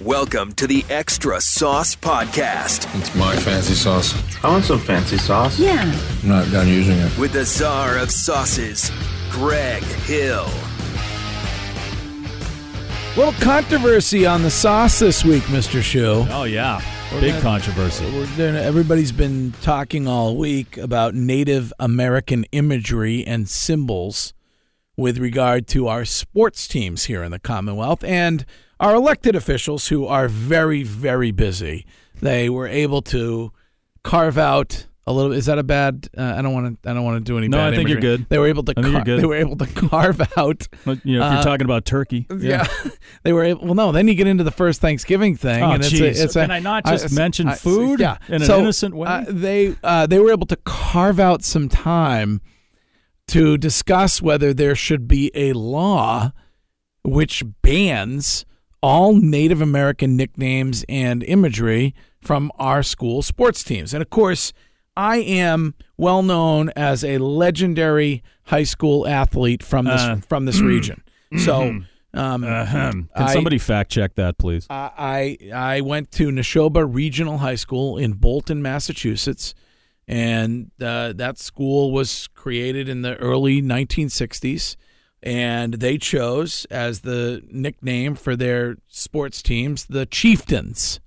Welcome to the Extra Sauce Podcast It's my fancy sauce. I want some fancy sauce. Yeah. I'm not done using it. with the czar of sauces, Greg Hill. Little controversy on the sauce this week, Mr. Shoe. Oh yeah, We're big gonna- controversy. We're doing- everybody's been talking all week about Native American imagery and symbols with regard to our sports teams here in the Commonwealth and our elected officials who are very, very busy. They were able to carve out a little. Is that a bad? Uh, I don't want to. I don't want to do any. No, bad I think you're good. They were able to. I think you're car- good. They were able to carve out. But, you know, if you're Uh, talking about turkey, Yeah, they were able. Well, no, then you get into the first Thanksgiving thing, Oh, and it's a, it's a, Can I not just mention food yeah, in an innocent way? Uh, they uh, they were able to carve out some time to discuss whether there should be a law which bans all Native American nicknames and imagery from our school sports teams. And of course, I am well known as a legendary high school athlete from this Uh, from this region. So, um, Ahem. Can I- somebody fact check that, please? I I went to Nashoba Regional High School in Bolton, Massachusetts, and uh, that school was created in the early 1960s. And they chose as the nickname for their sports teams the Chieftains,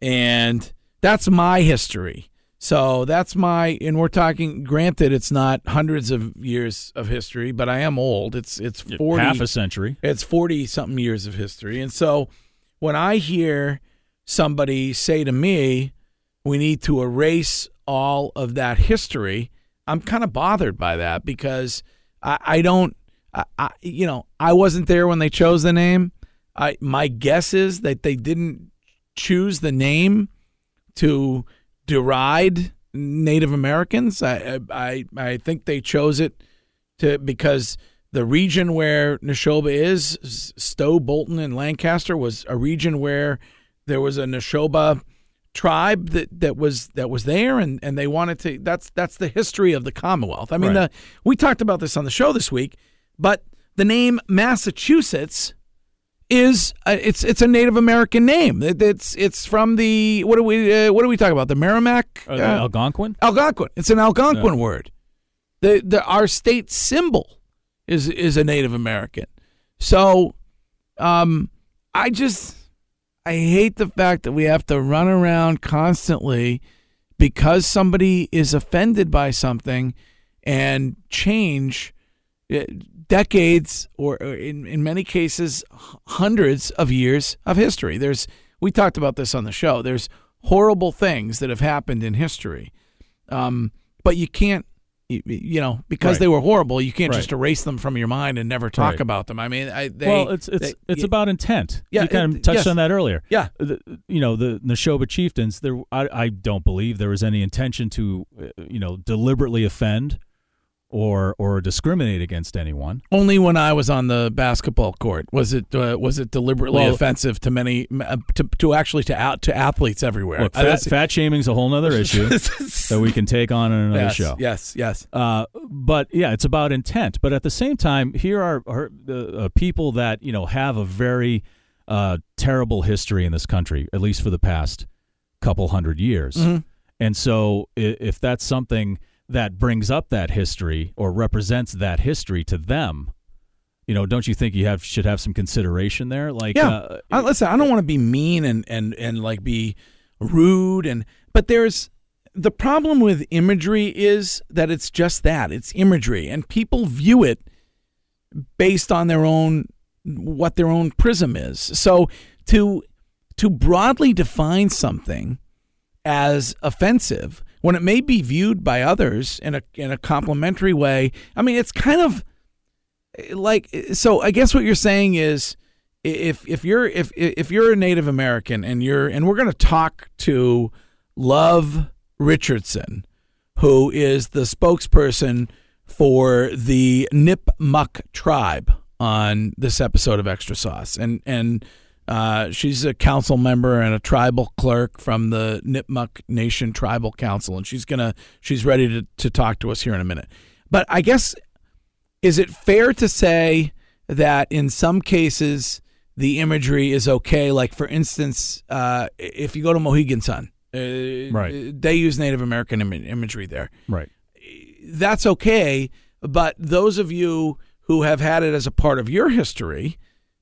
and that's my history. So that's my, and we're talking. Granted, it's not hundreds of years of history, but I am old. It's it's forty Half a century. it's 40 something years of history. And so when I hear somebody say to me, we need to erase all of that history, I'm kind of bothered by that because I, I don't, I, I, you know, I wasn't there when they chose the name. I, my guess is that they didn't choose the name to deride Native Americans. I, I, I think they chose it to because the region where Nashoba is, Stowe, Bolton, and Lancaster, was a region where there was a Nashoba tribe that, that was that was there, and, and they wanted to. That's that's the history of the Commonwealth. I mean, Right. the, we talked about this on the show this week, but the name Massachusetts is uh, it's it's a Native American name. It, it's it's from the what do we uh, what do we talk about the Merrimack Uh, Algonquin? Algonquin. It's an Algonquin word. The the our state symbol is is a Native American. So, um, I just I hate the fact that we have to run around constantly because somebody is offended by something and change uh, decades or, or in in many cases hundreds of years of history. There's we talked about this on the show. There's horrible things that have happened in history, um, but you can't. You, you know, because Right. they were horrible, you can't Right. just erase them from your mind and never talk Right. about them. I mean, I, they, well, it's it's they- it's about intent. Yeah, you kind it- of touched yes. on that earlier. Yeah. The, you know the Nashoba chieftains. There, I, I don't believe there was any intention to, uh, you know, deliberately offend or or discriminate against anyone. Only when I was on the basketball court was it uh, was it deliberately Well- offensive to many uh, to, to actually to out to athletes everywhere. Look, fat, fat shaming's a whole other issue that we can take on in another yes, show. Yes, yes. Uh, but yeah, it's about intent. But at the same time, here are, are uh, uh, people that you know have a very uh, terrible history in this country, at least for the past couple hundred years. Mhm. And so, if that's something that brings up that history or represents that history to them, you know, don't you think you have should have some consideration there? Like, Yeah. uh, I, listen, I don't want to be mean and, and, and like be rude and but there's the problem with imagery is that it's just that it's imagery and people view it based on their own what their own prism is. So to to broadly define something as offensive when it may be viewed by others in a in a complimentary way. I mean, it's kind of eh, like eh, so. I guess what you're saying is if if you're if if you're a Native American and you're and we're going to talk to Love Richardson, who is the spokesperson for the Nipmuc tribe on this episode of Extra Sauce, and and uh, she's a council member and a tribal clerk from the Nipmuc Nation Tribal Council, and she's gonna she's ready to to talk to us here in a minute. But I guess is it fair to say that in some cases the imagery is okay? Like for instance, uh, if you go to Mohegan Sun, uh, Right. They use Native American Im- imagery there Right. that's okay. But those of you who have had it as a part of your history,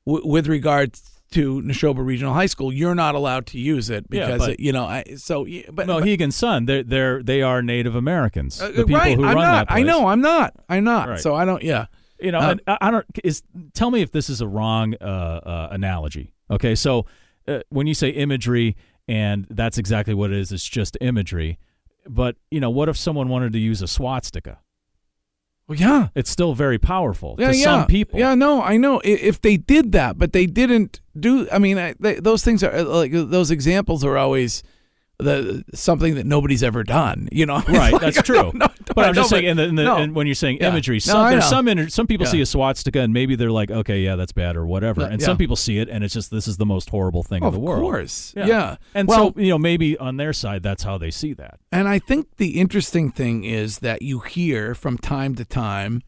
w- with regard to Nashoba Regional High School, you're not allowed to use it Yeah, because but- it, you know. I, so, but No, but- Hegan's son. They're they're they are Native Americans. uh, the people right, who I'm run not. that I know. I'm not. I'm not. Right. So I don't. Yeah. You know, Uh, and I, I don't. Is tell me if this is a wrong uh, uh, analogy. Okay, so uh, when you say imagery, and that's exactly what it is. It's just imagery. But you know, what if someone wanted to use a swastika? Well, yeah. It's still very powerful Yeah, to yeah. some people. Yeah, no, I know. If they did that, but they didn't do. I mean, I, they, those things are uh, like those examples are always the something that nobody's ever done. You know, Right, like, that's true. know- but I'm just saying, in the, in the, no. in- when you're saying Yeah. imagery, some I there's some inter- some people Yeah. see a swastika and maybe they're like, okay, yeah, that's bad or whatever, and yeah. some people see it and it's just this is the most horrible thing of in the world. Of course, yeah. And well, so you know, maybe on their side, that's how they see that. And I think the interesting thing is that you hear from time to time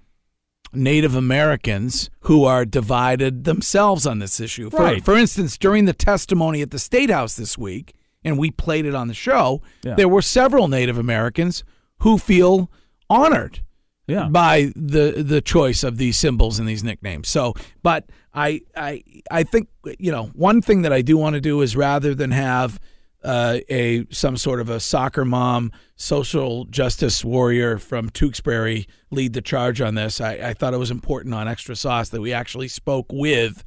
Native Americans who are divided themselves on this issue. For, Right. for instance, during the testimony at the State House this week, and we played it on the show, Yeah. there were several Native Americans who feel honored Yeah. by the the choice of these symbols and these nicknames. So, but I I I think you know one thing that I do want to do is rather than have uh, a some sort of a soccer mom social justice warrior from Tewksbury lead the charge on this. I, I thought it was important on Extra Sauce that we actually spoke with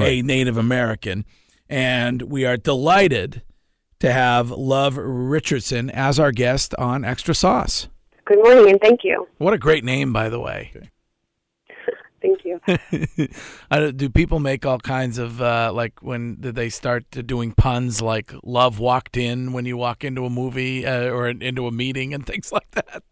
a Native American, and we are delighted to have Love Richardson as our guest on Extra Sauce. Good morning, and thank you. What a great name, by the way. Thank you. Don't- people make all kinds of uh, like when did they start doing puns like "love walked in" when you walk into a movie uh, or into a meeting and things like that?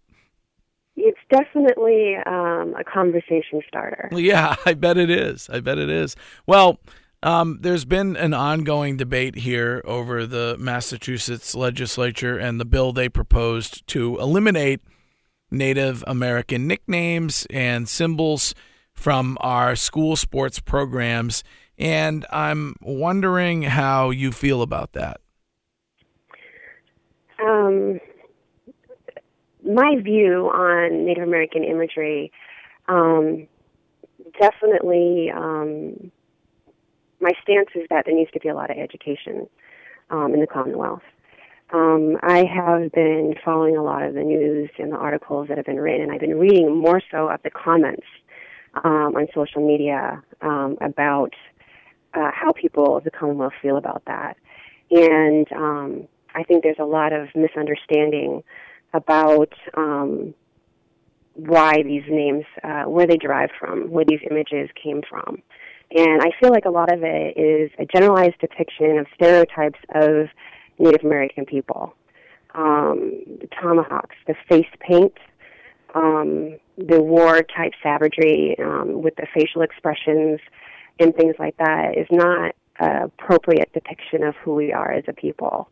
It's definitely um, a conversation starter. Yeah, I bet it is. I bet it is. Well, um, there's been an ongoing debate here over the Massachusetts legislature and the bill they proposed to eliminate Native American nicknames and symbols from our school sports programs. And I'm wondering how you feel about that. Um, my view on Native American imagery, um, definitely, um, my stance is that there needs to be a lot of education um, in the Commonwealth. Um, I have been following a lot of the news and the articles that have been written, and I've been reading more so of the comments um, on social media um, about uh, how people of the Commonwealth feel about that. And um, I think there's a lot of misunderstanding about um, why these names, uh, where they derive from, where these images came from. And I feel like a lot of it is a generalized depiction of stereotypes of Native American people. Um, the tomahawks, the face paint, um, the war type savagery um, with the facial expressions and things like that is not an appropriate depiction of who we are as a people.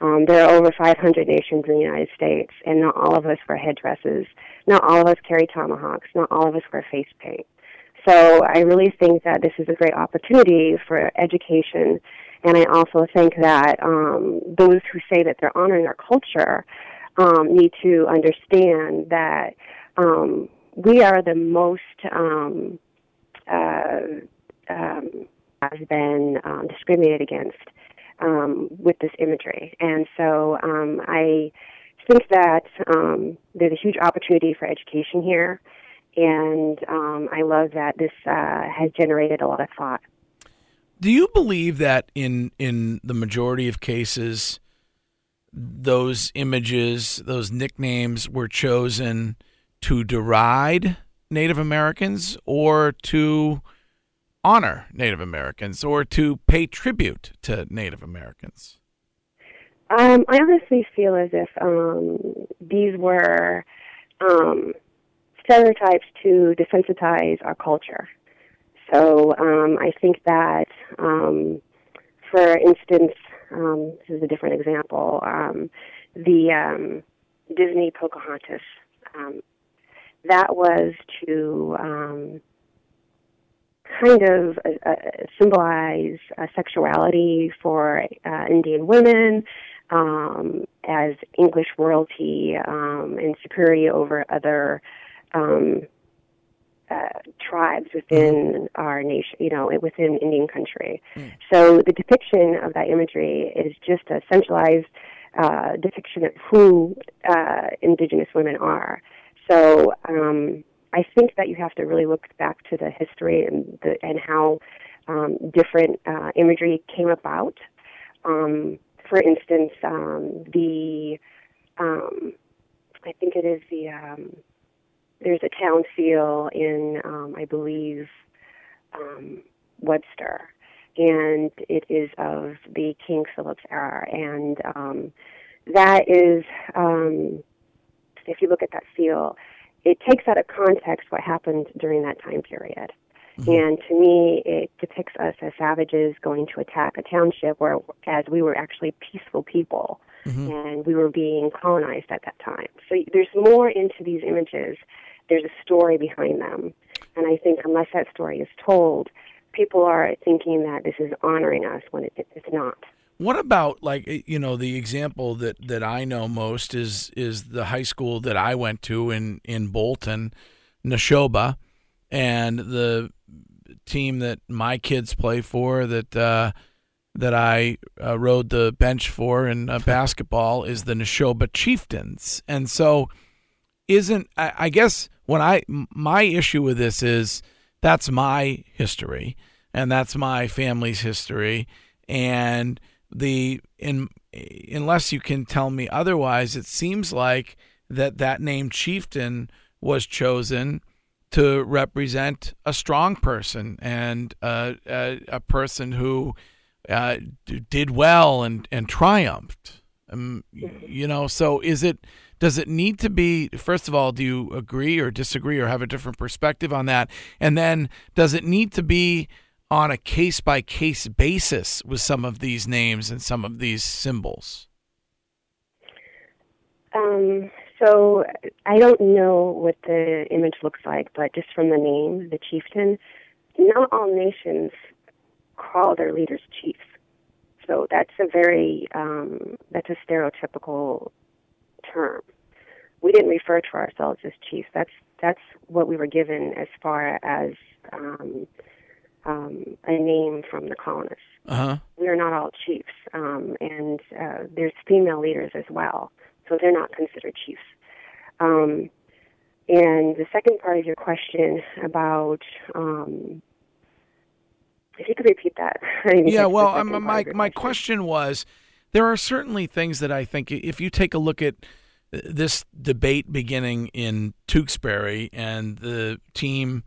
Um, there are over 500 nations in the United States, and not all of us wear headdresses. Not all of us carry tomahawks. Not all of us wear face paint. So I really think that this is a great opportunity for education, and I also think that um, those who say that they're honoring our culture um, need to understand that um, we are the most um, uh, um, has been um, discriminated against um, with this imagery, and so um, I think that um, there's a huge opportunity for education here, and um, I love that this uh, has generated a lot of thought. Do you believe that in in the majority of cases, those images, those nicknames, were chosen to deride Native Americans or to honor Native Americans or to pay tribute to Native Americans? Um, I honestly feel as if um, these were um, stereotypes to desensitize our culture. So um, I think that, um, for instance, um, this is a different example. Um, the um, Disney Pocahontas, um, that was to kind of uh, uh, symbolize uh, sexuality for uh, Indian women um, as English royalty um, and superiority over other um, uh, tribes within our nation, you know, within Indian country. Mm. So the depiction of that imagery is just a centralized uh, depiction of who uh, indigenous women are. So um, I think that you have to really look back to the history and the, and how um, different uh, imagery came about. Um, for instance, um, the um, I think it is the um, there's a town seal in um, I believe um, Webster, and it is of the King Philip's era, and um, that is um, if you look at that seal, it takes out of context what happened during that time period. Mm-hmm. And to me, it depicts us as savages going to attack a township where, as we were actually peaceful people, mm-hmm. and we were being colonized at that time. So there's more into these images. There's a story behind them, and I think unless that story is told, people are thinking that this is honoring us when it, it's not. What about like you know the example that, that I know most is is the high school that I went to in in Bolton, Nashoba, and the team that my kids play for that uh, that I uh, rode the bench for in uh, basketball is the Nashoba Chieftains, and so isn't I, I guess when I my issue with this is that's my history and that's my family's history. And the in unless you can tell me otherwise it seems like that that name chieftain was chosen to represent a strong person and uh, a, a, person who uh, did well and, and triumphed. Um, you know, so is it? Does it need to be? First of all, do you agree or disagree or have a different perspective on that? And then, does it need to be on a case by case basis with some of these names and some of these symbols? Um, so I don't know what the image looks like, but just from the name, the chieftain, not all nations call their leaders chiefs. So that's a very um, that's a stereotypical term. We didn't refer to ourselves as chiefs. That's that's what we were given as far as um, um, a name from the colonists. Uh-huh. We are not all chiefs, um, and uh, there's female leaders as well so they're not considered chiefs. Um, and the second part of your question about, um, if you could repeat that. yeah, well, um, my my question was, there are certainly things that I think if you take a look at this debate beginning in Tewksbury and the team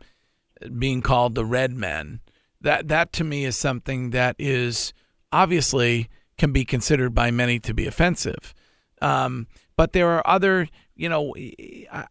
being called the Red Men, that that to me is something that is obviously can be considered by many to be offensive. Um, but there are other, you know,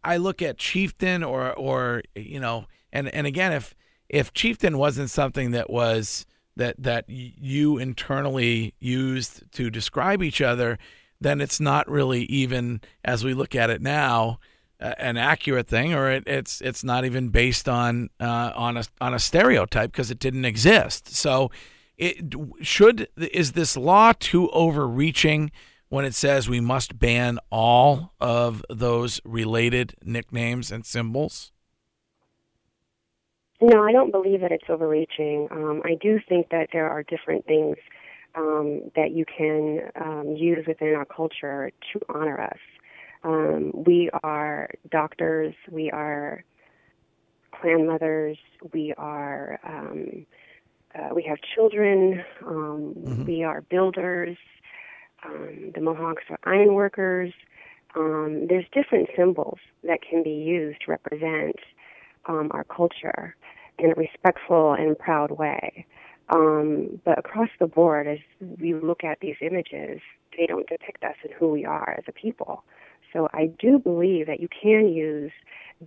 I look at chieftain or or you know, and and again, if if chieftain wasn't something that was that that you internally used to describe each other, then it's not really even as we look at it now an accurate thing, or it, it's it's not even based on uh, on a on a stereotype because it didn't exist. So, it should is this law too overreaching? when it says we must ban all of those related nicknames and symbols? No, I don't believe that it's overreaching. Um, I do think that there are different things um, that you can um, use within our culture to honor us. Um, we are doctors, we are clan mothers, we are um, uh, we have children, um, mm-hmm. we are builders, um, the Mohawks are iron workers. Um, there's different symbols that can be used to represent um, our culture. In a respectful and proud way. Um, but across the board, as we look at these images, they don't depict us and who we are as a people. So I do believe that you can use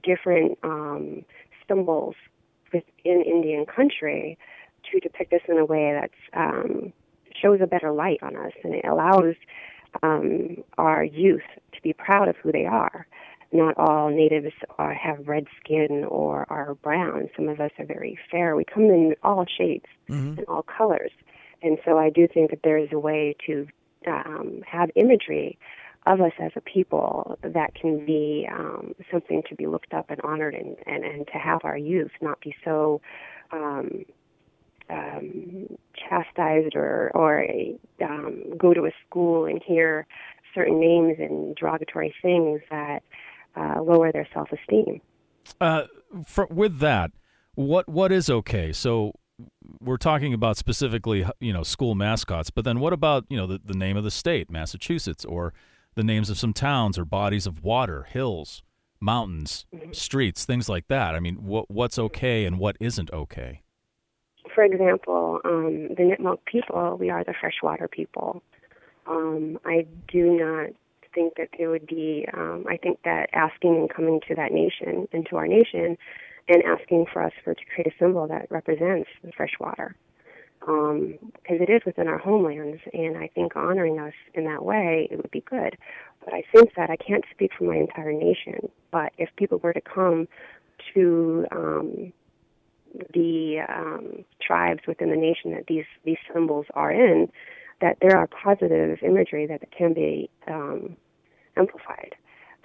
different um, symbols within Indian country to depict us in a way that um, shows a better light on us and it allows um, our youth to be proud of who they are. Not all natives are, have red skin or are brown. Some of us are very fair. We come in all shades Mhm. and all colors. And so I do think that there is a way to um, have imagery of us as a people that can be um, something to be looked up and honored and, and, and to have our youth not be so um, um, chastised or, or um, go to a school and hear certain names and derogatory things that uh, lower their self-esteem. Uh, with that, what what is okay? So we're talking about specifically, you know, school mascots, but then what about you know the, the name of the state, Massachusetts, or the names of some towns or bodies of water, hills, mountains, streets, things like that? I mean, what what's okay and what isn't okay? For example, um, the Nipmuc people, we are the freshwater people. Um, I do not think that it would be, um, I think that asking and coming to that nation, and to our nation, and asking for us for to create a symbol that represents the fresh water Because it is within our homelands, and I think honoring us in that way, it would be good. But I think that I can't speak for my entire nation. But if people were to come to um, the um, tribes within the nation that these these symbols are in, that there are positive imagery that can be um, amplified.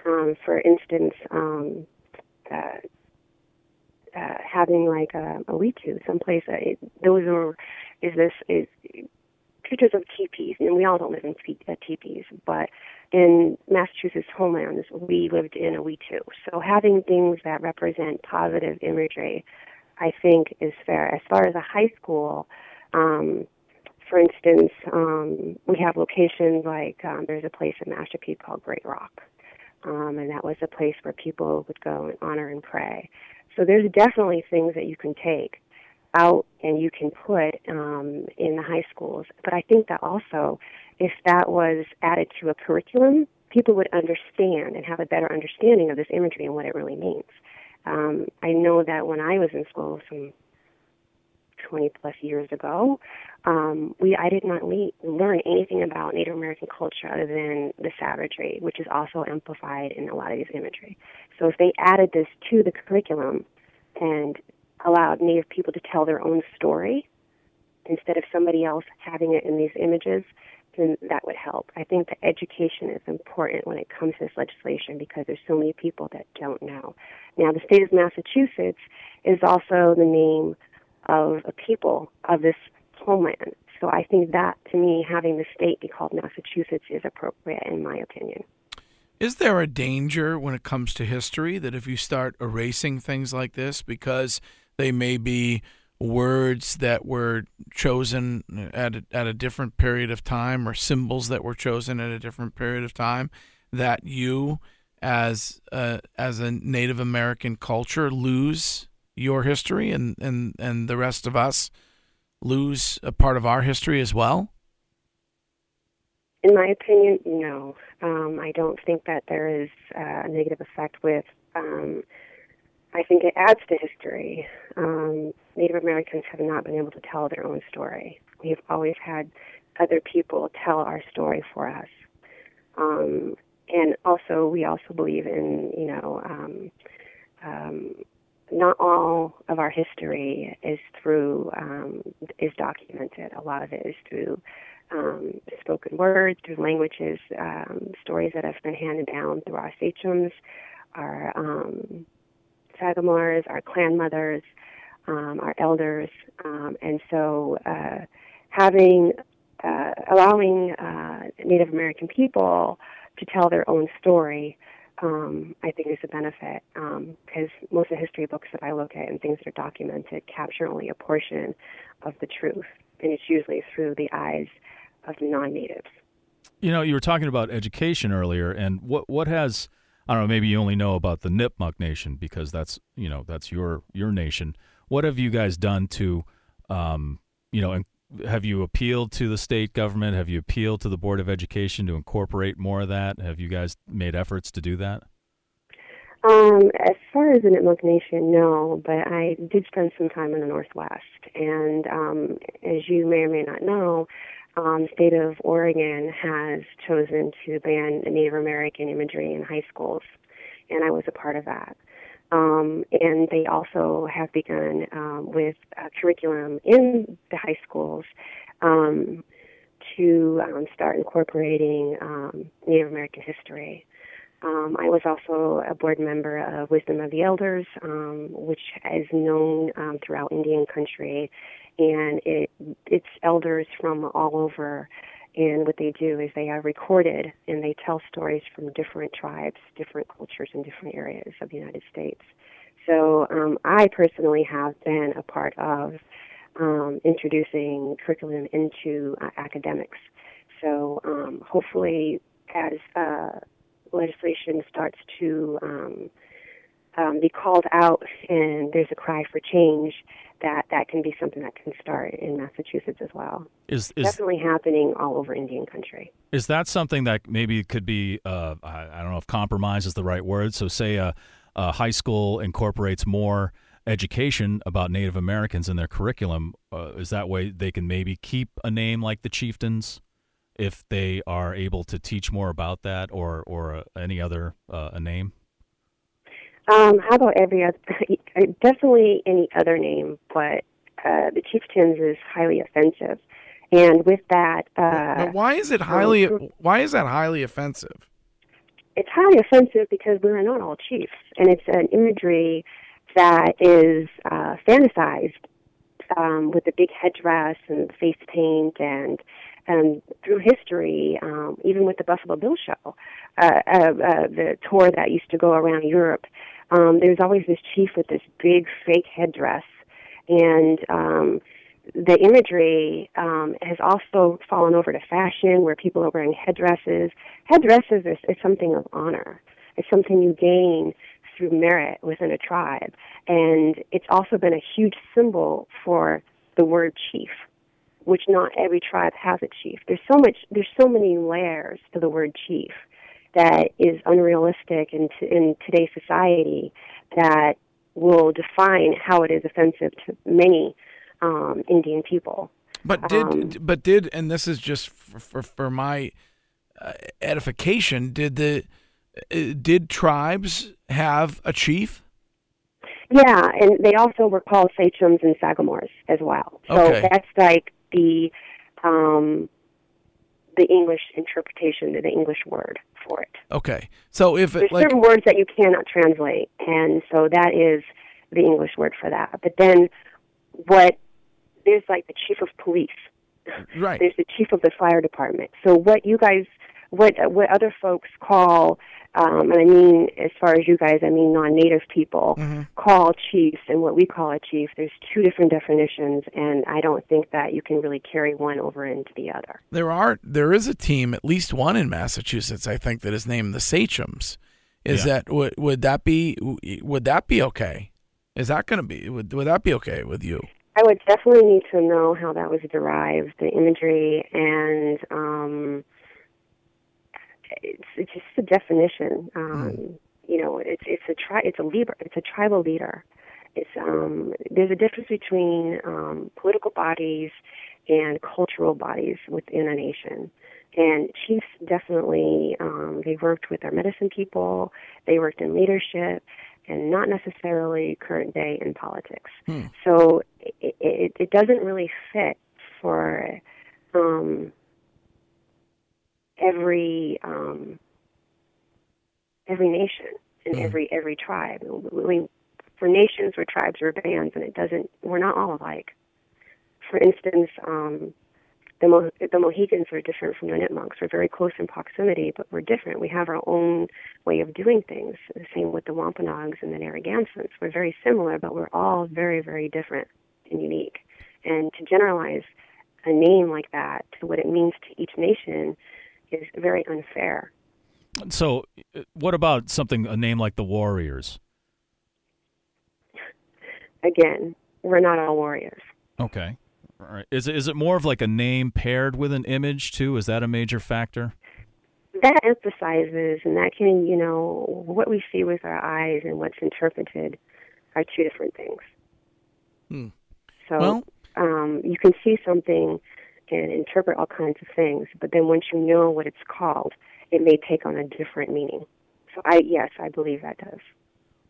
Um, for instance, um, uh, uh, having like a, a wetu, someplace that it, those are is this is pictures of teepees, and we all don't live in te- uh, teepees, but in Massachusetts homelands, we lived in a wetu. So having things that represent positive imagery, I think, is fair. As far as a high school, um, for instance, um, we have locations like um, there's a place in Mashpee called Great Rock, um, and that was a place where people would go and honor and pray. So there's definitely things that you can take out and you can put um, in the high schools. But I think that also, if that was added to a curriculum, people would understand and have a better understanding of this imagery and what it really means. Um, I know that when I was in school, some 20 plus years ago, um, we I did not le- learn anything about Native American culture other than the savagery, which is also amplified in a lot of these imagery. So if they added this to the curriculum and allowed Native people to tell their own story instead of somebody else having it in these images, then that would help. I think that education is important when it comes to this legislation because there's so many people that don't know. Now, the state of Massachusetts is also the name of a people of this homeland. So I think that, to me, having the state be called Massachusetts is appropriate, in my opinion. Is there a danger when it comes to history that if you start erasing things like this because they may be words that were chosen at a, at a different period of time or symbols that were chosen at a different period of time that you as a, as a Native American culture lose your history and, and, and the rest of us lose a part of our history as well? In my opinion, no. Um, I don't think that there is uh, a negative effect with. Um, I think it adds to history. Um, Native Americans have not been able to tell their own story. We've always had other people tell our story for us. Um, and also, we also believe in, you know, um, um, not all of our history is through um, is documented. A lot of it is through um, spoken word, through languages, um, stories that have been handed down through our sachems, our um, sagamores, our clan mothers, um, our elders, um, and so uh, having uh, allowing uh, Native American people to tell their own story um, I think is a benefit because most of the history books that I look at and things that are documented capture only a portion of the truth, and it's usually through the eyes of non-natives. You know, you were talking about education earlier, and what what has I don't know. Maybe you only know about the Nipmuc Nation because that's you know that's your your nation. What have you guys done to, um, you know, have you appealed to the state government? Have you appealed to the Board of Education to incorporate more of that? Have you guys made efforts to do that? Um, as far as the Nipmuc Nation, no, but I did spend some time in the Northwest, and um, as you may or may not know, um, the state of Oregon has chosen to ban Native American imagery in high schools, and I was a part of that. Um, and they also have begun um, with curriculum in the high schools um, to um, start incorporating um, Native American history. Um, I was also a board member of Wisdom of the Elders, which is known throughout Indian country, and it it's elders from all over. And what they do is they are recorded and they tell stories from different tribes, different cultures, and different areas of the United States. So um, I personally have been a part of um, introducing curriculum into uh, academics. So um, hopefully, as uh, legislation starts to um, be called out and there's a cry for change, that that can be something that can start in Massachusetts as well. Is, is definitely happening all over Indian country. Is that something that maybe could be? Uh, I, I, don't know if compromise is the right word. So, say a, a, high school incorporates more education about Native Americans in their curriculum. Uh, is that way they can maybe keep a name like the Chieftains? if they are able to teach more about that or or uh, any other uh, a name? Um, how about every other? Definitely any other name, but uh, the chieftains is highly offensive, and with that, uh, but why is it highly? Why is that highly offensive? It's highly offensive because we are not all chiefs, and it's an imagery that is uh, fantasized um, with the big headdress and face paint and and through history, um, even with the Buffalo Bill show, uh, uh, uh, the tour that used to go around Europe, um, there's always this chief with this big fake headdress, and um, the imagery um, has also fallen over to fashion, where people are wearing headdresses. Headdresses is, is something of honor. It's something you gain through merit within a tribe, and it's also been a huge symbol for the word chief which not every tribe has a chief. There's so much, there's so many layers to the word chief that is unrealistic in, t- in today's society that will define how it is offensive to many um, Indian people. But did um, but did and this is just for for, for my uh, edification. Did the uh, did tribes have a chief? Yeah, and they also were called sachems and sagamores as well. So okay. that's like the um, the English interpretation, the English word for it. Okay, so if it, there's like, certain words that you cannot translate, and so that is the English word for that. But then, what there's like the chief of police, right? There's the chief of the fire department. So what you guys, what what other folks call um, and I mean, as far as you guys, I mean non-native people mm-hmm. call chiefs and what we call a chief. There's two different definitions, and I don't think that you can really carry one over into the other. There are there is a team, at least one in Massachusetts, I think, that is named the Sachems. Is yeah. that would would that be would that be okay? Is that going to be would would that be okay with you? I would definitely need to know how that was derived, the imagery, and um, it's, it's just a definition. Um, mm. You know, it's it's a tri- it's a leader, it's a tribal leader. It's um, there's a difference between um, political bodies and cultural bodies within a nation. And chiefs definitely um, they worked with our medicine people, they worked in leadership, and not necessarily current day in politics. Hmm. So it, it, it doesn't really fit for um, every um, every nation and mm. every every tribe. We, for nations or tribes or bands, and it doesn't. We're not all alike. For instance, um, the Mo- the Mohegans are different from the Nipmucs. We're very close in proximity, but we're different. We have our own way of doing things. The same with the Wampanoags and the Narragansetts. We're very similar, but we're all very very different and unique. And to generalize a name like that to what it means to each nation is very unfair. So, what about something a name like the Warriors? Again, we're not all warriors. Okay. All right. Is it, is it more of like a name paired with an image too? Is that a major factor? That emphasizes, and that can, you know, what we see with our eyes and what's interpreted are two different things. Hmm. So Well- um, you can see something and interpret all kinds of things, but then once you know what it's called, it may take on a different meaning. So I, yes, I believe that does.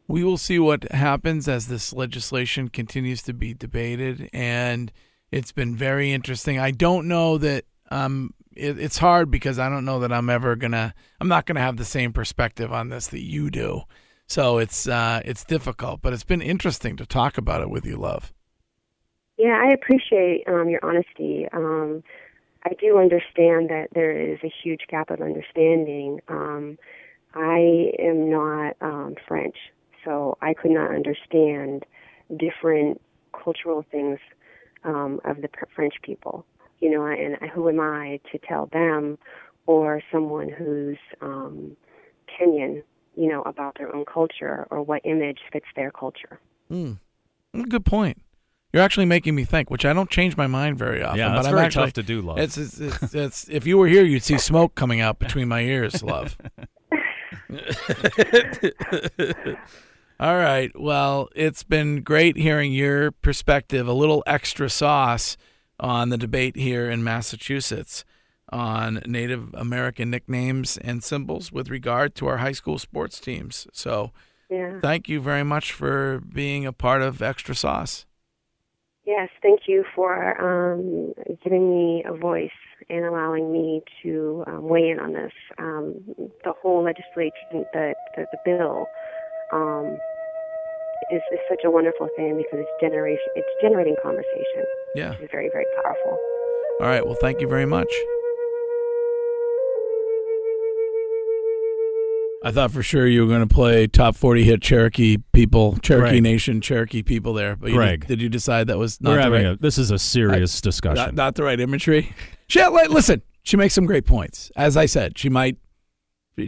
We will see what happens as this legislation continues to be debated, and it's been very interesting. I don't know that um, it, it's hard because I don't know that I'm ever gonna. I'm not gonna have the same perspective on this that you do. So it's uh, it's difficult, but it's been interesting to talk about it with you, love. Yeah, I appreciate um, your honesty. Um, I do understand that there is a huge gap of understanding. Um, I am not um, French, so I could not understand different cultural things um, of the French people. You know, and who am I to tell them or someone who's um, Kenyan, you know, about their own culture or what image fits their culture? Mm. Good point. You're actually making me think, which I don't change my mind very often. Yeah, but that's I'm very actually, tough to do, love. It's, it's, it's, it's if you were here, you'd see smoke coming out between my ears, love. All right. Well, it's been great hearing your perspective, a little extra sauce on the debate here in Massachusetts on Native American nicknames and symbols with regard to our high school sports teams. So, Yeah. thank you very much for being a part of Extra Sauce. Yes, thank you for um, giving me a voice and allowing me to um, weigh in on this. Um, the whole legislation, the the, the bill, um, is, is such a wonderful thing because it's generation, it's generating conversation. Yeah. Is very very powerful. All right. Well, thank you very much. I thought for sure you were going to play top 40 hit Cherokee people, Cherokee Greg. Nation, Cherokee people there. But you Greg. did, did you decide that was not the right, a, this is a serious discussion. not, not the right imagery? She, listen, she makes some great points. As I said, she might,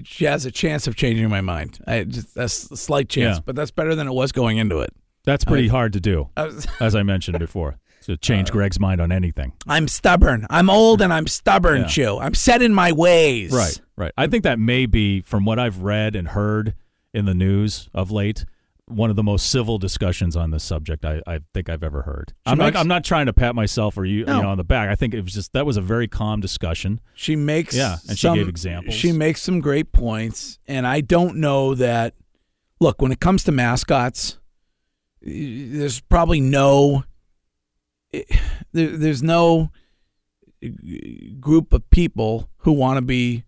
she has a chance of changing my mind. I just, that's a slight chance, Yeah. but that's better than it was going into it. That's pretty I- hard to do, I was- as I mentioned before, to change uh, Greg's mind on anything. I'm stubborn. I'm old and I'm stubborn, Yeah. Chew. I'm set in my ways. Right, right. I think that may be, from what I've read and heard in the news of late, one of the most civil discussions on this subject I, I think I've ever heard. I'm makes- not, I'm not trying to pat myself or you, No. you know on the back. I think it was just that was a very calm discussion. She makes Yeah, and she gave examples. She makes some great points, and I don't know that. Look, when it comes to mascots, there's probably no. There, there's no group of people who want to be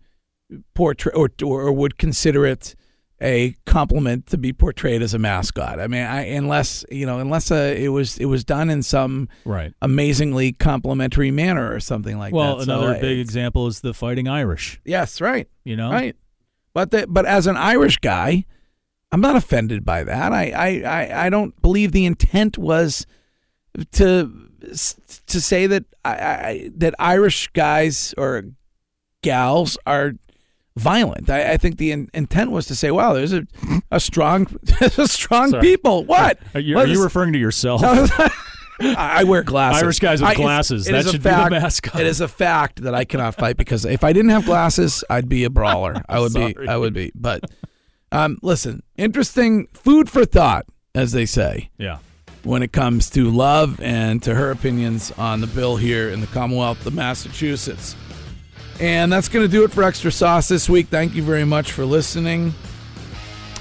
portray or, or would consider it a compliment to be portrayed as a mascot. I mean, I, unless you know, unless uh, it was it was done in some Right. amazingly complimentary manner or something like well, that. So, another uh, big example is the Fighting Irish. Yes, right. You know, Right. But the, but as an Irish guy, I'm not offended by that. I, I, I, I don't believe the intent was to to say that I, I that Irish guys or gals are violent. I, I think the in, intent was to say, wow, there's a a strong a strong Sorry. people. What? Are you, are you referring to yourself? I I wear glasses. Irish guys with I- glasses. it That should be the fact- mascot. It is a fact that I cannot fight because if I didn't have glasses, I'd be a brawler. I would be. I would be. But um, listen, interesting food for thought, as they say, yeah. When it comes to love and to her opinions on the bill here in the Commonwealth of Massachusetts. And that's going to do it for Extra Sauce this week. Thank you very much for listening.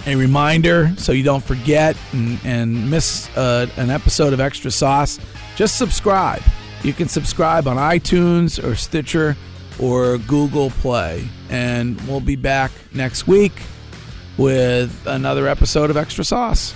A reminder so you don't forget and, and miss uh, an episode of Extra Sauce, just subscribe. You can subscribe on iTunes or Stitcher or Google Play. And we'll be back next week with another episode of Extra Sauce.